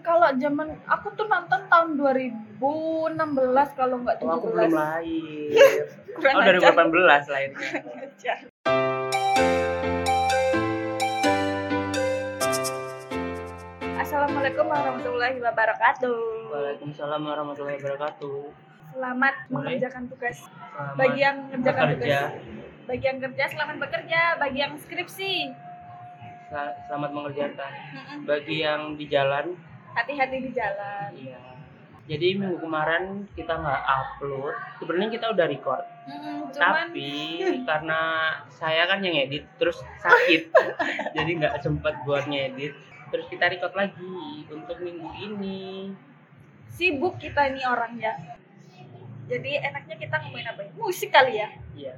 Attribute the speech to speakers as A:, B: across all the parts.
A: kalau zaman aku tuh nonton tahun 2016 kalau nggak 17.
B: Oh, aku belum lahir. Oh,
A: ajar.
B: 2018 lahirnya.
A: Assalamualaikum warahmatullahi wabarakatuh.
B: Waalaikumsalam warahmatullahi wabarakatuh.
A: Selamat
B: Boleh.
A: mengerjakan tugas.
B: Selamat
A: Bagi yang mengerjakan
B: bekerja.
A: tugas, bagi yang kerja selamat bekerja, bagi yang skripsi
B: Selamat mengerjakan. Bagi yang di jalan,
A: hati-hati di jalan.
B: iya. Jadi minggu kemarin kita nggak upload. Sebenarnya kita udah record,
A: Mm-mm, cuman
B: tapi karena saya kan yang edit, terus sakit, jadi nggak sempat buat ngedit. Terus kita record lagi untuk minggu ini.
A: sibuk kita ini orangnya. Jadi enaknya kita ngomongin apa ya? Musik kali ya.
B: Iya.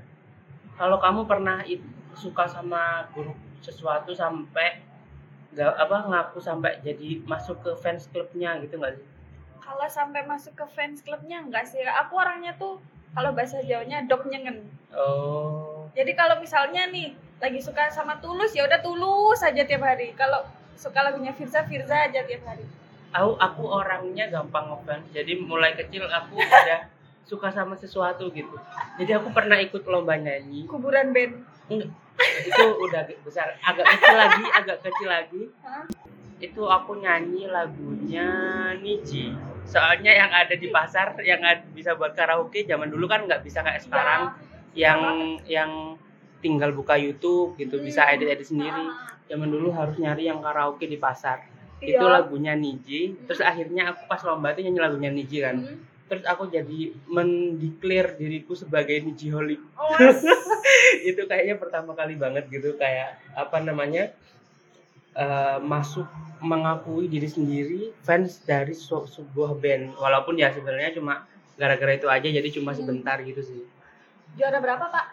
B: Kalau kamu pernah suka sama grup sesuatu sampai nggak apa ngaku sampai jadi masuk ke fans clubnya gitu nggak sih?
A: Kalau sampai masuk ke fans clubnya enggak sih. Aku orangnya tuh kalau bahasa Jawanya dog nyengen.
B: Oh.
A: Jadi kalau misalnya nih lagi suka sama Tulus ya udah Tulus aja tiap hari. Kalau suka lagunya Firza Firza aja tiap hari.
B: Aku aku orangnya gampang ngefans. Jadi mulai kecil aku udah suka sama sesuatu gitu. Jadi aku pernah ikut lomba nyanyi.
A: Kuburan band.
B: Itu udah besar, agak kecil lagi, agak kecil lagi. Itu aku nyanyi lagunya Niji. Soalnya yang ada di pasar yang bisa buat karaoke zaman dulu kan nggak bisa kayak sekarang.
A: Ya,
B: yang yang tinggal buka YouTube gitu bisa
A: Hmm.
B: edit edit sendiri zaman dulu harus nyari yang karaoke di pasar
A: Iya.
B: itu lagunya Niji terus akhirnya aku pas lomba itu nyanyi lagunya Niji kan
A: Hmm.
B: Terus aku jadi mendeklar diriku sebagai Niji Holic
A: Oh,
B: itu kayaknya pertama kali banget gitu kayak apa namanya eh, masuk mengakui diri sendiri fans dari su- sebuah band. Walaupun ya sebenarnya cuma gara-gara itu aja jadi cuma sebentar gitu sih.
A: Juara berapa Pak?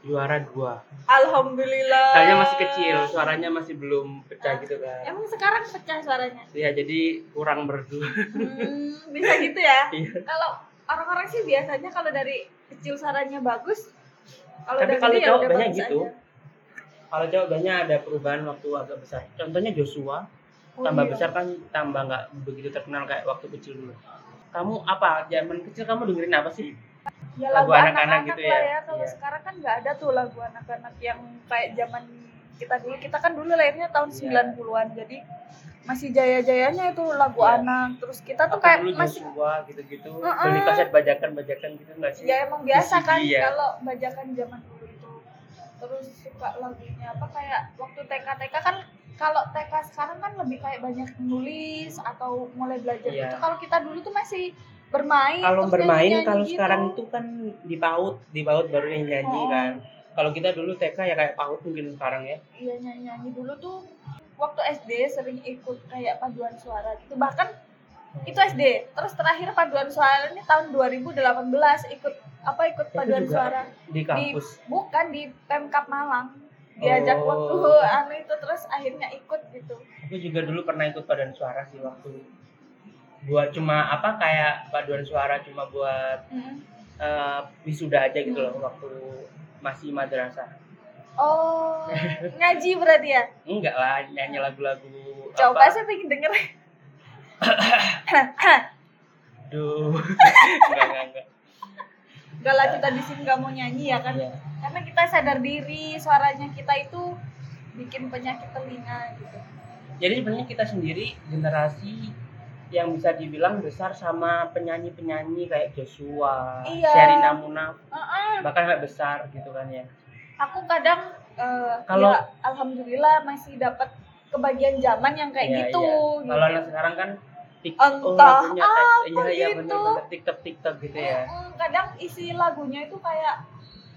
B: Juara dua
A: Alhamdulillah.
B: Soalnya masih kecil, suaranya masih belum pecah gitu kan.
A: Emang sekarang pecah suaranya?
B: Ya jadi kurang merdu.
A: Hmm, bisa gitu ya.
B: Iya.
A: Kalau orang-orang sih biasanya kalau dari kecil suaranya bagus, kalau
B: Tapi
A: dari
B: kalau
A: ya
B: cowok
A: udah
B: banyak gitu.
A: aja.
B: Kalau cowok banyak ada perubahan waktu agak besar. Contohnya Joshua,
A: Oh,
B: tambah
A: iya.
B: besar kan tambah nggak begitu terkenal kayak waktu kecil dulu. Kamu apa? Zaman kecil kamu dengerin apa sih?
A: Ya
B: lagu anak-anak gitu ya?
A: ya. Kalau
B: Iya.
A: sekarang kan nggak ada tuh lagu anak-anak yang kayak zaman kita dulu. Kita kan dulu lahirnya tahun
B: Iya.
A: 90-an. Jadi masih jaya-jayanya itu lagu
B: Iya.
A: anak. Terus kita tuh
B: Aku
A: kayak
B: dulu
A: masih
B: Joshua gitu-gitu.
A: Heeh.
B: Beli kaset bajakan-bajakan gitu nggak sih?
A: ya emang biasa
B: CD
A: kan
B: ya.
A: kalau bajakan zaman dulu itu. Terus suka lagunya apa kayak waktu TK TK kan kalau TK sekarang kan lebih kayak banyak nulis atau mulai belajar
B: Iya.
A: gitu. Kalau kita dulu tuh masih bermain.
B: Kalau bermain kalau
A: gitu.
B: sekarang itu kan di PAUD, di PAUD baru yang nyanyi
A: Oh.
B: kan. Kalau kita dulu TK ya kayak PAUD mungkin sekarang ya.
A: iya nyanyi nyanyi dulu tuh waktu SD sering ikut kayak paduan suara gitu bahkan itu SD terus terakhir paduan suara ini tahun 2018 ikut apa ikut paduan suara
B: di kampus.
A: bukan di Pemkap Malang diajak
B: Oh.
A: waktu anu itu terus akhirnya ikut gitu
B: Aku juga dulu pernah ikut paduan suara sih waktu buat cuma apa kayak paduan suara cuma buat
A: Mm.
B: eh, wisuda aja gitu loh waktu masih madrasah.
A: oh ngaji berarti ya
B: Enggak lah nyanyi lagu-lagu
A: coba
B: apa?
A: saya pengen denger
B: Duh. enggak enggak enggak.
A: Gak lah kita di sini nggak mau nyanyi ya kan
B: Iya.
A: karena kita sadar diri suaranya kita itu bikin penyakit telinga gitu
B: Jadi sebenarnya kita sendiri generasi yang bisa dibilang besar sama penyanyi-penyanyi kayak Joshua,
A: Iya.
B: Sherina Munaf,
A: Heeh.
B: bahkan kayak besar gitu kan ya.
A: aku kadang eh,
B: Kalau-
A: ya, alhamdulillah masih dapat kebagian zaman yang kayak
B: Iya,
A: gitu,
B: iya.
A: gitu.
B: Kalau anak sekarang kan TikTok, oh,
A: Entah
B: lagunya
A: apa
B: iya iya
A: gitu.
B: TikTok TikTok gitu ya.
A: Kadang isi lagunya itu kayak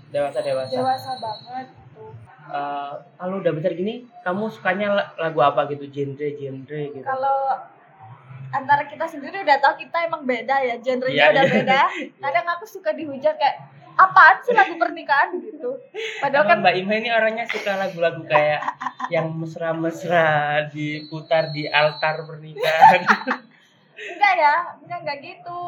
B: Dewasa dewasa.
A: dewasa banget gitu.
B: Eh, kalau udah besar gini, kamu sukanya la- lagu apa gitu, genre genre gitu?
A: kalau antara kita sendiri udah tahu kita emang beda ya genrenya
B: Iya,
A: udah
B: iya.
A: beda kadang aku suka dihujat kayak apaan sih lagu pernikahan gitu padahal kan
B: Mbak Ima ini orangnya suka lagu-lagu kayak yang mesra-mesra diputar di altar pernikahan.
A: enggak ya enggak enggak gitu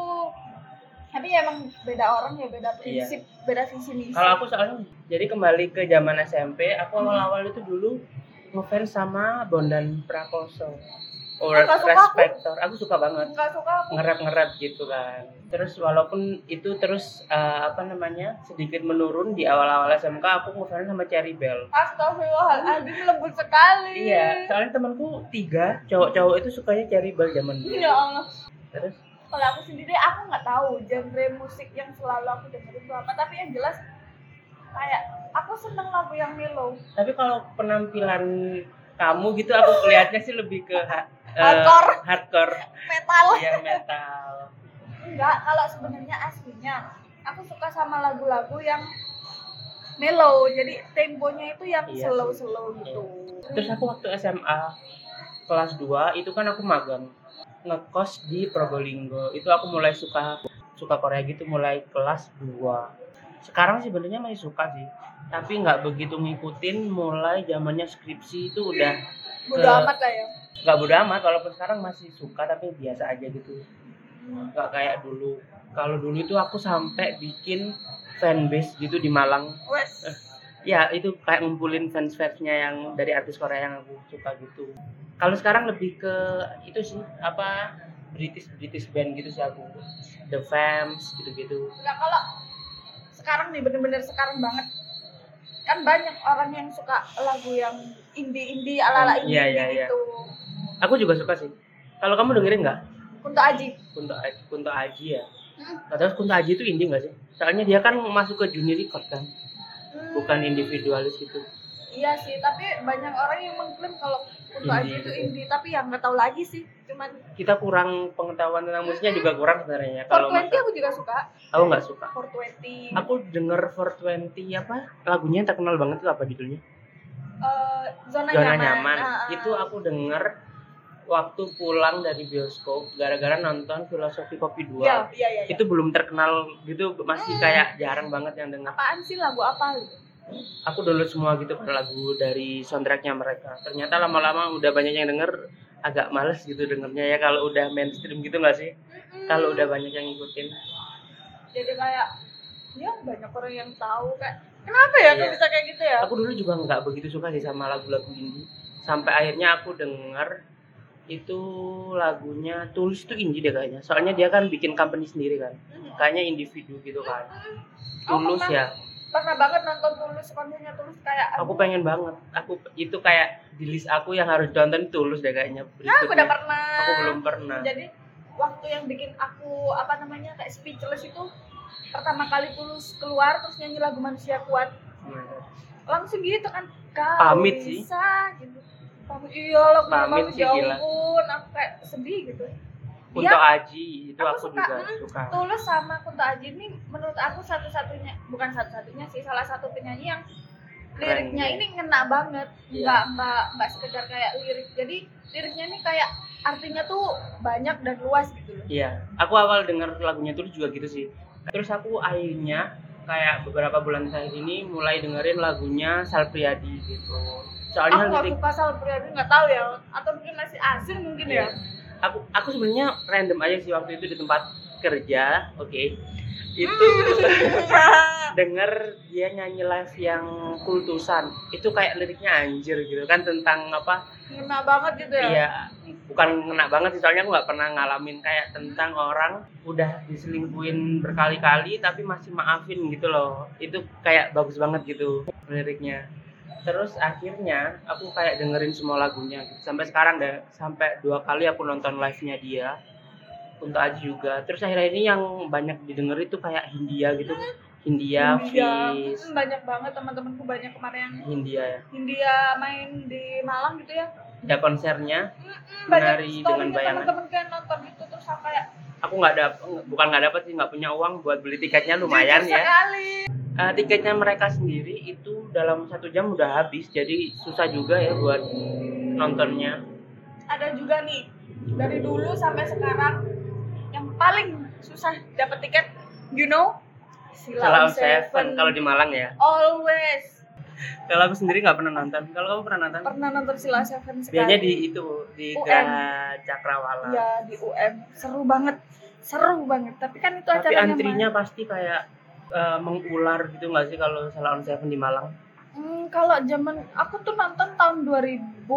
A: tapi ya emang beda orang ya beda prinsip beda visi misi
B: Iya. Kalau aku soalnya jadi kembali ke zaman SMP, aku awal-awal itu dulu ngefans sama Bondan Prakoso. Or
A: Nggak suka aku.
B: Respector. Aku suka banget
A: nggak suka aku
B: ngerap-ngerap gitu kan. Terus walaupun itu terus eh, apa namanya sedikit menurun di awal-awal SMK aku ngefans sama Cherry Bell.
A: Astagfirullahaladzim lembut sekali
B: Iya, soalnya temanku tiga cowok-cowok itu sukanya Cherry Bell zaman dulu.
A: ya Allah
B: Terus
A: kalau aku sendiri aku nggak tahu genre musik yang selalu aku dengerin itu apa tapi yang jelas kayak aku seneng lagu yang mellow
B: tapi kalau penampilan kamu gitu aku kelihatnya sih lebih ke eh,
A: Hardcore.
B: hardcore,
A: metal
B: iya metal.
A: enggak kalau sebenarnya aslinya aku suka sama lagu-lagu yang mellow jadi temponya itu yang
B: Iya
A: slow
B: sih.
A: slow gitu
B: Terus aku waktu SMA kelas 2 itu kan aku magang ngekos di Probolinggo. Itu aku mulai suka suka Korea gitu mulai kelas 2. Sekarang sih sebenarnya masih suka sih. Tapi nggak begitu ngikutin mulai zamannya skripsi itu udah Ke-
A: amat lah ya
B: nggak bodo amat walaupun sekarang masih suka tapi biasa aja gitu. Nggak kayak dulu. Kalau dulu itu aku sampai bikin fanbase gitu di Malang.
A: wes
B: Ya itu kayak ngumpulin fans-fansnya yang dari artis Korea yang aku suka gitu. Kalau sekarang lebih ke itu sih apa British British band gitu sih aku. The Fams gitu-gitu.
A: Enggak kalau sekarang nih bener-bener sekarang banget kan banyak orang yang suka lagu yang indie-indie ala-ala indie
B: Iya, iya, iya.
A: gitu.
B: Aku juga suka sih. Kalau kamu dengerin nggak?
A: Kunto Aji.
B: Kunto Aji, Kunto Aji ya.
A: Hmm.
B: Nah, terus Kunto Aji itu indie nggak sih? Soalnya dia kan masuk ke junior record kan,
A: Hmm,
B: bukan individualis gitu.
A: Iya sih, tapi banyak orang yang mengklaim kalau Kunto Aji itu indie, tapi yang nggak tahu lagi sih. Cuman
B: Kita kurang pengetahuan tentang musiknya juga kurang sebenarnya. Kalau
A: 420
B: masa
A: aku juga suka.
B: aku nggak suka.
A: 420.
B: Aku denger 420 apa? Lagunya yang terkenal banget itu apa judulnya?
A: Eh, zona,
B: Zona
A: nyaman.
B: nyaman.
A: Ah, ah.
B: Itu aku denger waktu pulang dari bioskop gara-gara nonton filosofi kopi dua.
A: Iya, iya, iya. iya.
B: Itu belum terkenal gitu masih kayak jarang banget yang denger.
A: apaan sih lagu apa gitu?
B: Aku download semua gitu kan lagu dari soundtracknya mereka. Ternyata lama-lama udah banyak yang denger agak males gitu dengernya ya kalau udah mainstream gitu nggak sih?
A: Mm-mm.
B: Kalau udah banyak yang ngikutin.
A: jadi kayak ya banyak orang yang tahu kan kenapa ya kok
B: Iya.
A: bisa kayak gitu ya
B: Aku dulu juga nggak begitu suka sih sama lagu-lagu indie. Sampai akhirnya aku denger itu lagunya Tulus itu indie deh kayaknya. Soalnya dia kan bikin company sendiri kan.
A: Hmm.
B: Kayaknya individu gitu kan.
A: Aku
B: Tulus
A: pernah-
B: ya.
A: pernah banget nonton tulus konsernya tulus kayak
B: Aku pengen banget. Aku itu kayak di list aku yang harus ditonton Tulus deh kayaknya.
A: nah, aku udah pernah
B: Aku belum pernah.
A: jadi waktu yang bikin aku apa namanya kayak speechless itu pertama kali tulus keluar terus nyanyi lagu manusia kuat langsung gitu kan kau
B: Pamit sih.
A: bisa gitu pamit iya lagu
B: Pamit sih,
A: ya
B: gila.
A: ampun aku kayak sedih gitu
B: Untuk
A: Dia
B: Aji itu
A: Aku
B: aku,
A: suka,
B: juga
A: hmm.
B: suka.
A: Tulus sama Kunto Aji ini menurut aku satu-satunya bukan satu-satunya sih salah satu penyanyi yang
B: Keren,
A: liriknya
B: ya.
A: ini ngena banget
B: Iya.
A: nggak nggak nggak sekedar kayak lirik jadi liriknya ini kayak artinya tuh banyak dan luas gitu loh
B: Iya, aku awal denger lagunya Tulus juga gitu sih. Terus aku akhirnya kayak beberapa bulan terakhir ini mulai dengerin lagunya Sal Priadi gitu. Soalnya
A: aku nggak suka Sal Priadi nggak tahu ya atau mungkin masih asing mungkin
B: Iya.
A: ya
B: aku aku sebenarnya random aja sih waktu itu di tempat kerja, oke. Itu denger dia nyanyi live yang kultusan. Itu kayak liriknya anjir gitu kan tentang apa?
A: ngena banget gitu ya
B: Iya, bukan ngena banget sih soalnya aku nggak pernah ngalamin kayak tentang orang udah diselingkuhin berkali-kali tapi masih maafin gitu loh. Itu kayak bagus banget gitu liriknya. Terus akhirnya aku kayak dengerin semua lagunya gitu. Sampai sekarang deh, sampai dua kali aku nonton live-nya dia. Untuk Aji juga. Terus akhirnya ini yang banyak didengar itu kayak Hindia gitu. Hindia,
A: India
B: Fis,
A: Hmm, banyak banget teman-temanku banyak kemarin yang
B: Hindia ya.
A: India main di Malang gitu ya
B: Ya konsernya
A: Mm-mm,
B: Menari dengan bayangan.
A: teman-teman kayak nonton gitu terus aku kayak
B: aku nggak dapet bukan nggak dapet sih nggak punya uang buat beli tiketnya lumayan
A: jujur
B: ya
A: sekali
B: Eh, tiketnya mereka sendiri itu dalam satu jam udah habis jadi susah juga ya buat nontonnya.
A: Ada juga nih dari dulu sampai sekarang yang paling susah dapat tiket you know? Sila
B: Salah
A: on
B: Seven. kalau di Malang ya.
A: Always.
B: Kalau aku sendiri nggak pernah nonton. Kalau kamu pernah nonton?
A: Pernah nonton Sila Seven sekali.
B: Biasanya di itu di
A: UM.
B: Geraha Cakrawala.
A: Ya di UM seru banget. Seru banget tapi kan itu
B: tapi
A: acaranya
B: antrinya pasti kayak eh, mengular gitu nggak sih kalau Salah on Seven di Malang
A: Hmm, kalau zaman aku tuh nonton tahun 2016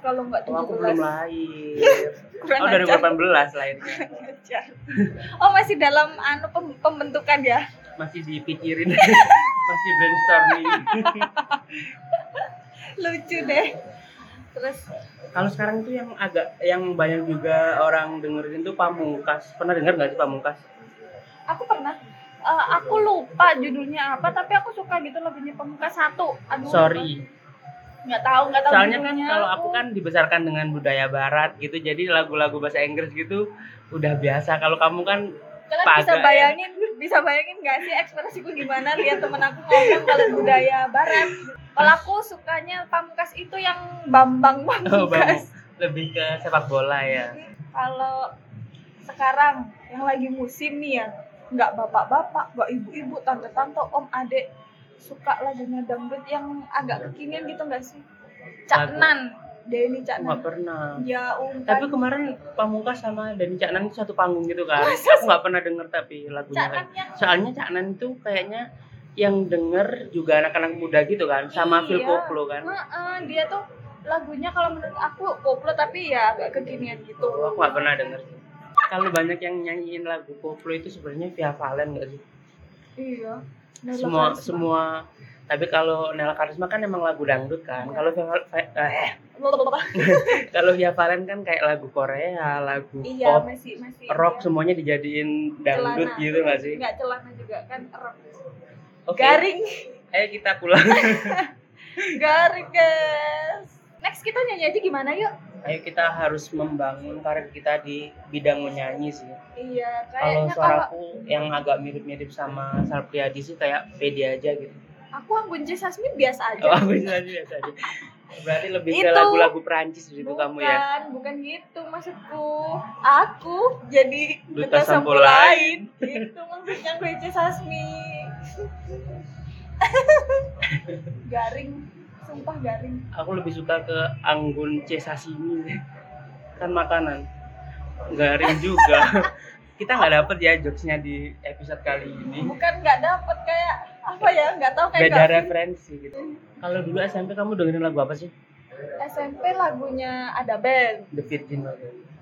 A: kalau nggak 17.
B: Oh, aku belum lahir. Oh,
A: ajar.
B: 2018 lahirnya.
A: Oh, masih dalam anu pem- pembentukan ya.
B: Masih dipikirin. Masih brainstorming.
A: Lucu deh. Terus
B: Kalau sekarang itu yang agak yang banyak juga orang dengerin tuh Pamungkas. Pernah dengar nggak sih Pamungkas?
A: aku pernah eh, aku lupa judulnya apa tapi aku suka gitu lagunya Pamungkas satu. Aduh.
B: Sorry.
A: Nggak tahu, nggak tahu
B: Soalnya kan kalau aku kan dibesarkan dengan budaya barat gitu, jadi lagu-lagu bahasa Inggris gitu udah biasa. Kalau kamu kan
A: Kalian
B: Paga,
A: bisa
B: ya.
A: bayangin, bisa bayangin gak sih ekspresiku gimana lihat temen aku ngomong kalau budaya barat. Kalau aku sukanya pamungkas itu yang bambang
B: oh, Bang,
A: pamungkas.
B: lebih ke sepak bola ya.
A: Kalau sekarang yang lagi musim nih ya, nggak bapak-bapak, nggak ibu-ibu, tante-tante, om, adek suka lagunya dangdut yang agak kekinian gitu nggak sih? Cak
B: Lagu.
A: Nan, Denny Cak
B: Aku nggak pernah.
A: Ya um,
B: Tapi kemarin Pamungkas sama Dani Cak Nan itu satu panggung gitu kan.
A: Masa
B: Aku nggak pernah denger tapi lagunya.
A: Cak. Nan yang
B: Soalnya Cak Nan itu kayaknya yang denger juga anak-anak muda gitu kan, sama Phil
A: Iya.
B: Koplo kan.
A: Heeh, dia tuh lagunya kalau menurut aku koplo tapi ya agak kekinian gitu.
B: Oh, aku nggak pernah denger sih. Kalau banyak yang nyanyiin lagu koplo itu sebenarnya Via Valen nggak sih?
A: Iya. Nela
B: semua
A: Karisma.
B: semua tapi kalau Nela Karisma kan emang lagu dangdut kan kalau Via eh, eh, kalau Via Valen kan kayak lagu Korea lagu
A: iya
B: pop
A: masih masih
B: rock
A: iya.
B: semuanya dijadiin dangdut
A: Celana.
B: gitu nggak sih
A: Nggak celana juga kan rock.
B: oke
A: Garing,
B: ayo kita pulang
A: garing guys. Next kita nyanyi aja gimana yuk?
B: Ayo kita harus membangun karir kita di bidang menyanyi sih
A: Iya,
B: kalau
A: kayaknya kalau
B: suaraku yang agak mirip-mirip sama Sal Priadi sih kayak pede aja gitu
A: aku Anggun C. Sasmi biasa aja.
B: oh bisa aja biasa aja berarti lebih ke lagu-lagu Perancis gitu
A: bukan,
B: kamu ya
A: bukan gitu maksudku. Aku jadi
B: Duta sampo
A: sampo
B: lain.
A: lain. Itu maksudnya Anggun C. Sasmi. garing, sumpah garing.
B: aku lebih suka ke anggun C sashimi kan makanan. Garing juga. Kita nggak dapet ya jokesnya di episode kali ini.
A: Bukan nggak dapet kayak apa ya? Nggak tahu kayak
B: beda referensi gitu. Kalau dulu SMP kamu dengerin lagu apa sih?
A: SMP lagunya ada band.
B: The Virgin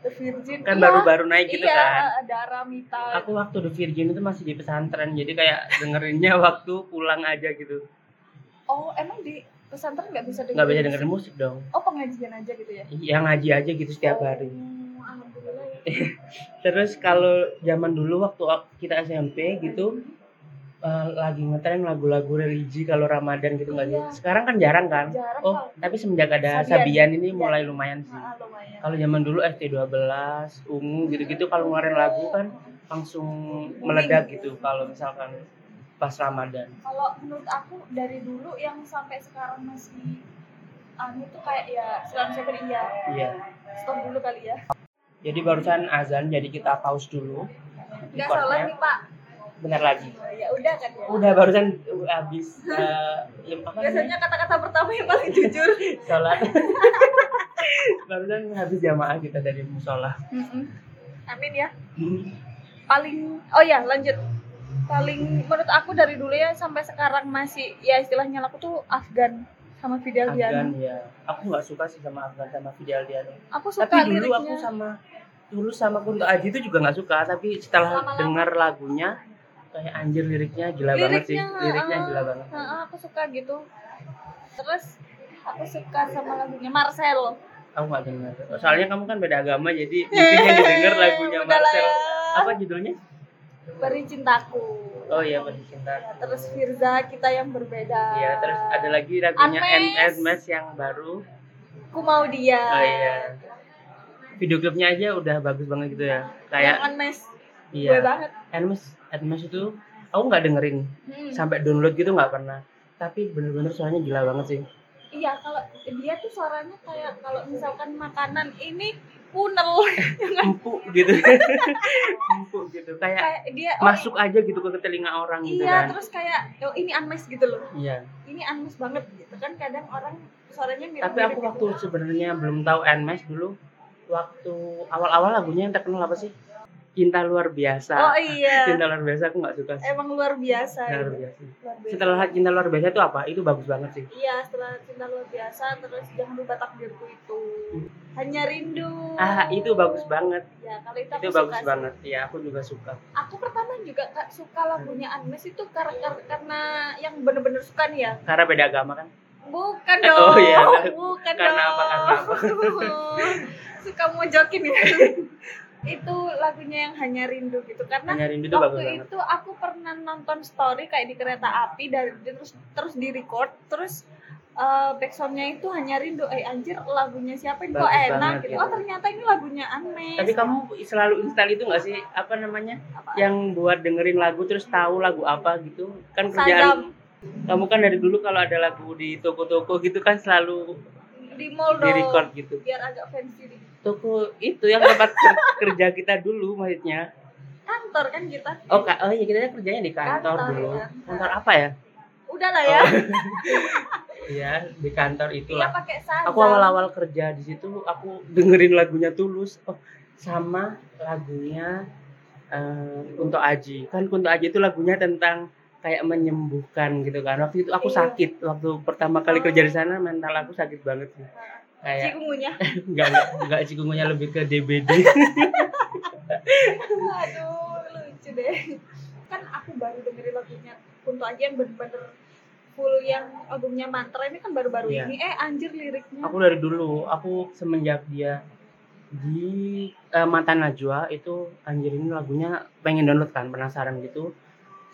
A: The Virgin.
B: kan
A: Iya,
B: baru-baru naik gitu
A: iya,
B: kan.
A: ada Ramita.
B: aku waktu The Virgin itu masih di pesantren jadi kayak dengerinnya waktu pulang aja gitu.
A: Oh, emang di pesantren nggak bisa dengerin?
B: nggak bisa dengerin musik dong
A: Oh, pengajian aja gitu ya?
B: yang ngaji aja gitu setiap hari
A: Oh, alhamdulillah ya.
B: terus kalau zaman dulu waktu kita SMP gitu eh, lagi ngetren lagu-lagu religi kalau Ramadan gitu nggak?
A: Iya.
B: Sekarang kan jarang kan?
A: Jarang
B: Oh,
A: kok.
B: tapi semenjak ada
A: Sabian.
B: Sabian ini
A: Iya.
B: mulai lumayan sih.
A: Ah, lumayan.
B: Kalau zaman dulu ST12, Ungu gitu-gitu kalau ngeluarin lagu kan langsung meledak gitu kalau misalkan pas Ramadan.
A: Kalau menurut aku dari dulu yang sampai sekarang masih anu tuh kayak ya Selam Seven iya.
B: Iya.
A: Stop dulu kali ya.
B: Jadi barusan azan jadi kita pause dulu.
A: Nggak salah nih, Pak.
B: Benar lagi.
A: Ya udah kan ya.
B: Udah barusan habis eh, ya, apa namanya?
A: Biasanya kata-kata pertama yang paling jujur.
B: sholat barusan habis jamaah kita dari musola
A: Mm-mm. Amin ya. paling oh ya lanjut paling menurut aku dari dulu ya sampai sekarang masih ya istilahnya aku tuh Afgan sama Fidel
B: Afgan
A: Diano.
B: ya aku nggak suka sih sama Afgan sama Fidel Diano
A: Aku suka
B: tapi dulu
A: liriknya.
B: aku sama dulu sama Kunto Aji itu juga nggak suka tapi setelah
A: Lama-lama.
B: dengar lagunya kayak anjir liriknya gila banget sih
A: Liriknya,
B: liriknya
A: ah,
B: gila banget
A: ah, aku suka gitu. Terus aku suka sama lagunya Marcel.
B: aku nggak dengar soalnya kamu kan beda agama jadi mungkin yang didengar lagunya Marcel
A: ya.
B: apa judulnya
A: Beri cintaku.
B: oh iya Pasti Cinta
A: Ya, terus Firza kita yang berbeda.
B: Iya, terus ada lagi lagunya
A: Unmesh.
B: NS yang baru.
A: Ku mau dia.
B: Oh iya. Video klipnya aja udah bagus banget gitu ya. Kayak.
A: Gue
B: iya.
A: banget.
B: Hermes, Hermes itu aku nggak dengerin
A: Hmm.
B: sampai download gitu nggak pernah. Tapi bener-bener suaranya gila banget sih.
A: Iya, kalau dia tuh suaranya kayak kalau misalkan makanan ini punel
B: Empuk gitu. Empuk gitu. Kayak
A: kayak dia oh,
B: masuk aja gitu ke telinga orang gitu
A: iya
B: kan.
A: terus kayak oh ini unmesh gitu loh
B: Iya.
A: ini unmesh banget gitu kan kadang orang suaranya mirip
B: Tapi aku waktu sebenarnya belum tahu Hermes dulu waktu awal-awal lagunya yang terkenal apa sih? Cinta luar biasa
A: Oh iya.
B: cinta luar biasa aku nggak suka sih.
A: Emang luar biasa.
B: Cinta luar biasa
A: Luar biasa.
B: setelah cinta luar biasa itu apa itu bagus banget sih
A: Iya, setelah cinta luar biasa terus jangan lupa takdirku itu. Hanya rindu.
B: ah itu bagus banget
A: Ya, kalau itu,
B: itu bagus
A: suka sih.
B: banget ya aku juga suka
A: Aku pertama juga suka lagunya Agnes itu karena karena yang bener-bener suka nih ya.
B: karena beda agama kan
A: Bukan
B: Eh,
A: dong.
B: oh iya.
A: Bukan
B: Karena
A: dong.
B: apa, karena apa?
A: suka mau jokin ya. itu lagunya yang hanya rindu gitu. Karena
B: hanya rindu itu
A: waktu
B: banget.
A: itu aku pernah nonton story kayak di kereta api dari terus terus di record terus uh, backsoundnya itu hanya rindu. Eh anjir lagunya siapa ini? Kok enak gitu.
B: gitu.
A: oh ternyata ini lagunya Anes
B: tapi kamu selalu install itu nggak sih? Apa namanya?
A: Apa?
B: yang buat dengerin lagu terus tahu lagu apa gitu? Kan
A: Sadam
B: kerjaan kamu kan dari dulu kalau ada lagu di toko-toko gitu kan selalu
A: di mall
B: di record gitu.
A: Biar agak fancy di
B: toko itu yang tempat ker- kerja kita dulu maksudnya.
A: Kantor kan kita.
B: Oh ka- oh iya kita kerjanya di kantor,
A: Kantor,
B: dulu.
A: ya.
B: kantor apa ya?
A: Udah lah ya.
B: Oh, iya di kantor
A: iya
B: itulah
A: pakai sadam
B: aku awal-awal kerja di situ aku dengerin lagunya tulus. Oh sama lagunya eh, Kunto Aji. Kan Kunto Aji itu lagunya tentang kayak menyembuhkan gitu kan. Waktu itu aku
A: Iya.
B: sakit waktu pertama kali
A: Oh.
B: kerja di sana mental aku sakit banget sih kayak
A: cikungunya.
B: enggak enggak enggak cikungunya lebih ke DBD
A: aduh lucu deh. Kan aku baru dengerin lagunya Kunto aja yang bener-bener full yang albumnya mantra ini kan baru-baru
B: Iya.
A: ini. Eh anjir liriknya.
B: Aku dari dulu aku semenjak dia di eh, Mata Najwa itu anjir ini lagunya pengen download kan penasaran gitu.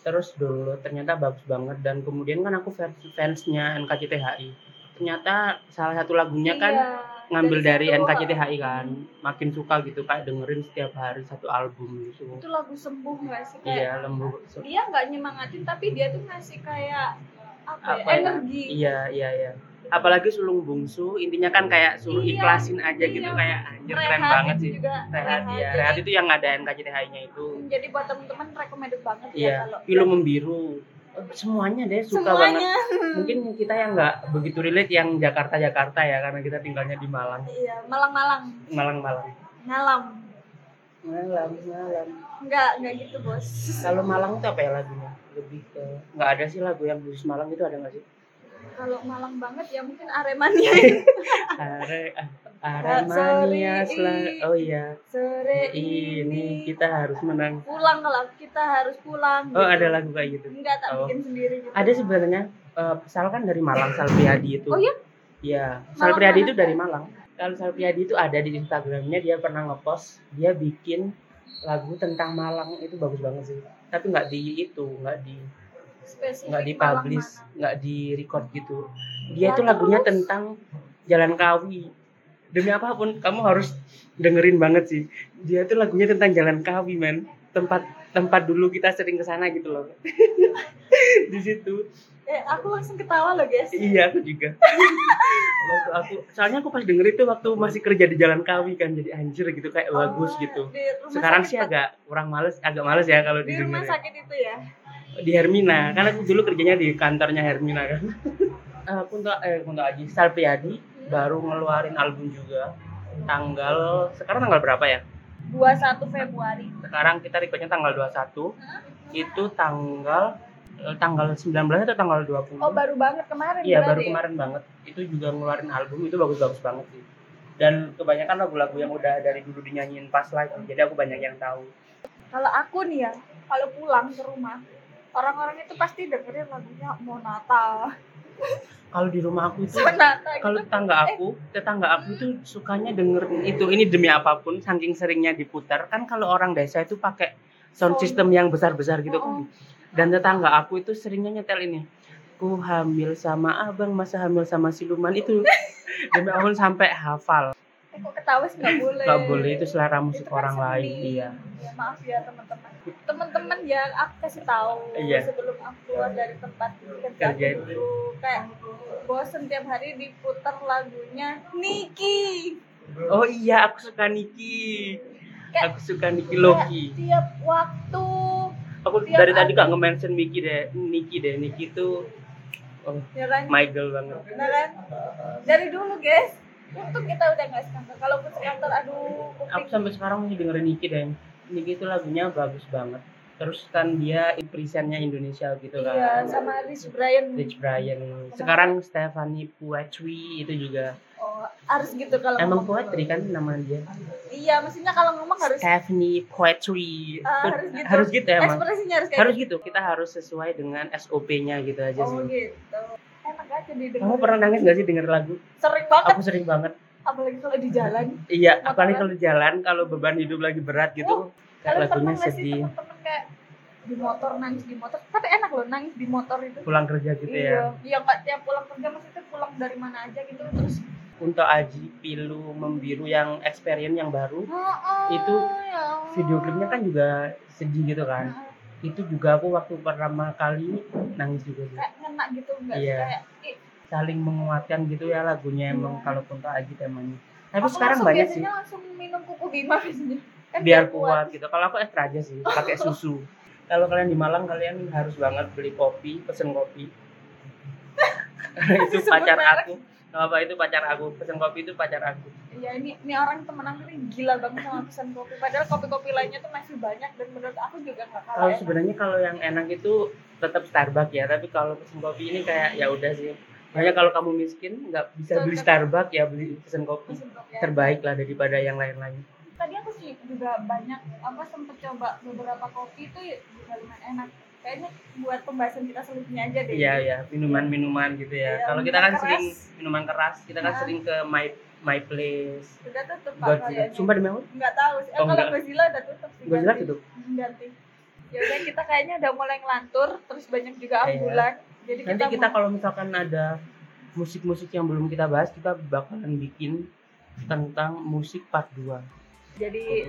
B: Terus download ternyata bagus banget. Dan kemudian kan aku fans fansnya NKCTHI ternyata salah satu lagunya kan
A: Iya,
B: ngambil dari,
A: situ,
B: NKCTHI kan. Makin suka gitu kayak dengerin setiap hari satu album gitu.
A: Itu lagu sembuh gak sih kayak
B: iya lembut
A: dia nggak nyemangatin tapi dia tuh ngasih kayak apa,
B: Apa
A: ya,
B: ya?
A: energi.
B: Iya iya iya. Apalagi sulung bungsu intinya kan kayak suruh
A: Iya,
B: ikhlasin aja gitu
A: iya.
B: kayak anjir keren
A: Rehat
B: banget
A: itu
B: sih.
A: juga
B: Rehat ya
A: Jadi-
B: Rehat itu yang ada NKCTHI-nya itu.
A: Jadi buat teman-teman recommended banget ya
B: Iya,
A: kalau
B: film membiru. Semuanya deh suka banget.
A: semuanya
B: Mungkin kita yang nggak begitu relate yang Jakarta Jakarta ya karena kita tinggalnya di Malang.
A: iya malang-malang
B: Malang Malang.
A: ngalam
B: Malang Malang.
A: nggak nggak gitu bos
B: Kalau Malang itu apa ya lagunya? Lebih ke nggak ada sih lagu yang khusus Malang itu ada nggak sih?
A: kalau malang banget ya mungkin aremania
B: Are. Aremania selalu oh iya
A: sore
B: ini
A: ini
B: kita harus menang.
A: pulang kalau kita harus pulang
B: Oh
A: gitu.
B: ada lagu kayak gitu.
A: enggak tak
B: Oh.
A: bikin sendiri gitu
B: Ada sebenarnya eh, Sal kan dari Malang Salpriadi itu.
A: Oh iya?
B: Iya, Salpriadi itu dari Malang. Kalau Salpriadi itu ada di Instagramnya dia pernah ngepost dia bikin lagu tentang Malang itu bagus banget sih. Tapi nggak di itu, nggak di nggak di
A: Malang
B: publish,
A: mana.
B: nggak di record gitu. Dia itu
A: Lah,
B: lagunya tentang Jalan Kawi. Demi apa pun kamu harus dengerin banget sih. Dia itu lagunya tentang Jalan Kawi, men. Tempat tempat dulu kita sering ke sana gitu loh. di situ.
A: eh aku langsung ketawa loh guys
B: Iya aku juga. waktu aku soalnya aku pas denger itu waktu masih kerja di Jalan Kawi kan jadi anjir gitu kayak bagus
A: Oh,
B: gitu.
A: di rumah
B: Sekarang sih agak kurang males, agak males ya kalau
A: di rumah
B: didengar.
A: sakit itu ya
B: Di Hermina, karena aku dulu kerjanya di kantornya Hermina kan. Eh Kunto eh Kunto Aji Salpriadi baru ngeluarin album juga tanggal sekarang tanggal berapa ya?
A: 21 Februari
B: Sekarang kita recordnya tanggal 21. Itu tanggal eh, tanggal 19 atau tanggal 20?
A: oh baru banget kemarin
B: Iya baru kemarin banget. Itu juga ngeluarin album itu bagus-bagus banget sih. Dan kebanyakan lagu-lagu yang udah dari dulu dinyanyiin pas live. Jadi aku banyak yang tahu.
A: kalau aku nih ya kalau pulang ke rumah orang-orang itu pasti dengerin lagunya Monata
B: Kalau di rumah aku itu
A: Monata
B: kalau
A: gitu.
B: tetangga aku, tetangga aku itu sukanya dengerin itu. Ini demi apa pun saking seringnya diputar. Kan kalau orang desa itu pakai sound system yang besar-besar gitu
A: Oh,
B: kan. Dan tetangga aku itu seringnya nyetel ini. Ku hamil sama abang, masa hamil sama siluman itu. Demi apa pun sampai hafal.
A: Kok ketawa sih nggak boleh
B: Gak boleh itu selera musik
A: Itu kan
B: orang lain. Iya.
A: Ya, maaf ya teman-teman teman-teman ya aku kasih tahu
B: Iya.
A: sebelum aku keluar dari tempat kerja
B: Kerja.
A: dulu kayak bosen tiap hari diputar lagunya Niki
B: Oh iya, aku suka Niki.
A: Kayak-
B: Aku suka Niki Loki.
A: Tiap waktu
B: Aku
A: tiap
B: dari tadi gak nge-mention Niki deh. Niki deh. Niki tuh oh,
A: ya kan
B: my girl banget.
A: Nah kan? Dari dulu guys. Untung kita udah nggak sekantor. Kalau pun sekantor, aduh,
B: Aku sampai sekarang masih dengerin Niki deh. Niki itu lagunya bagus banget. Terus kan dia presentnya Indonesia gitu kan.
A: Iya, sama Rich Brian.
B: Rich Brian. Sekarang Stephanie Poetry itu juga.
A: Oh, harus gitu kalau
B: emang poetry kan nama dia?
A: Iya, mestinya kalau ngomong harus
B: Stephanie Poetry. Itu
A: harus gitu.
B: harus gitu emang.
A: Ekspresinya harus kayak
B: harus gitu. kita harus sesuai dengan SOP-nya gitu aja
A: Oh
B: sih.
A: gitu.
B: Kamu pernah nangis gak sih denger lagu
A: Sering banget,
B: aku sering banget
A: apalagi kalau di jalan.
B: iya apalagi kalau di jalan kalau beban hidup lagi berat gitu kayak
A: Kalian
B: lagunya
A: pernah
B: sedih
A: temen-temen kayak di motor nangis di motor? Tapi enak loh nangis di motor itu.
B: pulang kerja gitu
A: iya,
B: ya
A: iya nggak tiap pulang kerja maksudnya pulang dari mana aja gitu terus.
B: untuk Aji Pilu Membiru yang experience yang baru
A: Oh, oh,
B: Itu
A: ya
B: video klipnya kan juga sedih gitu kan
A: Heeh.
B: Itu juga aku waktu pertama kali nangis juga sih.
A: Kayak ngena gitu enggak
B: Iya.
A: kayak
B: saling menguatkan gitu ya lagunya emang
A: Iya.
B: kalau Kunto Aji temanya tapi
A: aku
B: sekarang banyak sih.
A: langsung minum kuku bima biasanya. Kan
B: biar kuat gitu. Kalau aku ekstra aja sih pakai susu. Kalau kalian di Malang kalian harus banget beli kopi pesen kopi. Itu pacar aku apa itu pacar aku pesen kopi itu pacar aku
A: Iya ini ini orang temen aku ini gila banget sama pesan kopi. Padahal kopi-kopi lainnya tuh masih banyak dan menurut aku juga nggak kalah
B: kalau sebenarnya kalau yang enak itu tetap Starbucks ya tapi kalau pesen kopi ini kayak ya udah sih makanya kalau kamu miskin nggak bisa beli
A: Cocok.
B: Starbucks ya beli pesen kopi
A: Pesan kopi aja.
B: terbaik lah daripada yang lain-lain
A: Tadi aku sih juga banyak apa sempet coba beberapa kopi itu juga lumayan enak. Kayaknya buat pembahasan kita selanjutnya aja deh.
B: iya ya minuman-minuman gitu ya
A: Iya,
B: kalau kita kan
A: minuman
B: sering
A: keras.
B: minuman keras kita kan
A: Nah.
B: sering ke my my place
A: Sudah tutup Pak kayaknya.
B: sumpah demi apa
A: Nggak tahu sih. Eh,
B: Oh,
A: kalau. Godzilla udah tutup sih.
B: Godzilla tutup
A: Ganti. Ya udah kita kayaknya udah mulai ngelantur terus banyak juga
B: Iya.
A: ambulan. Jadi
B: nanti
A: kita,
B: kita kalau misalkan ada musik-musik yang belum kita bahas kita bakalan bikin tentang musik part 2
A: jadi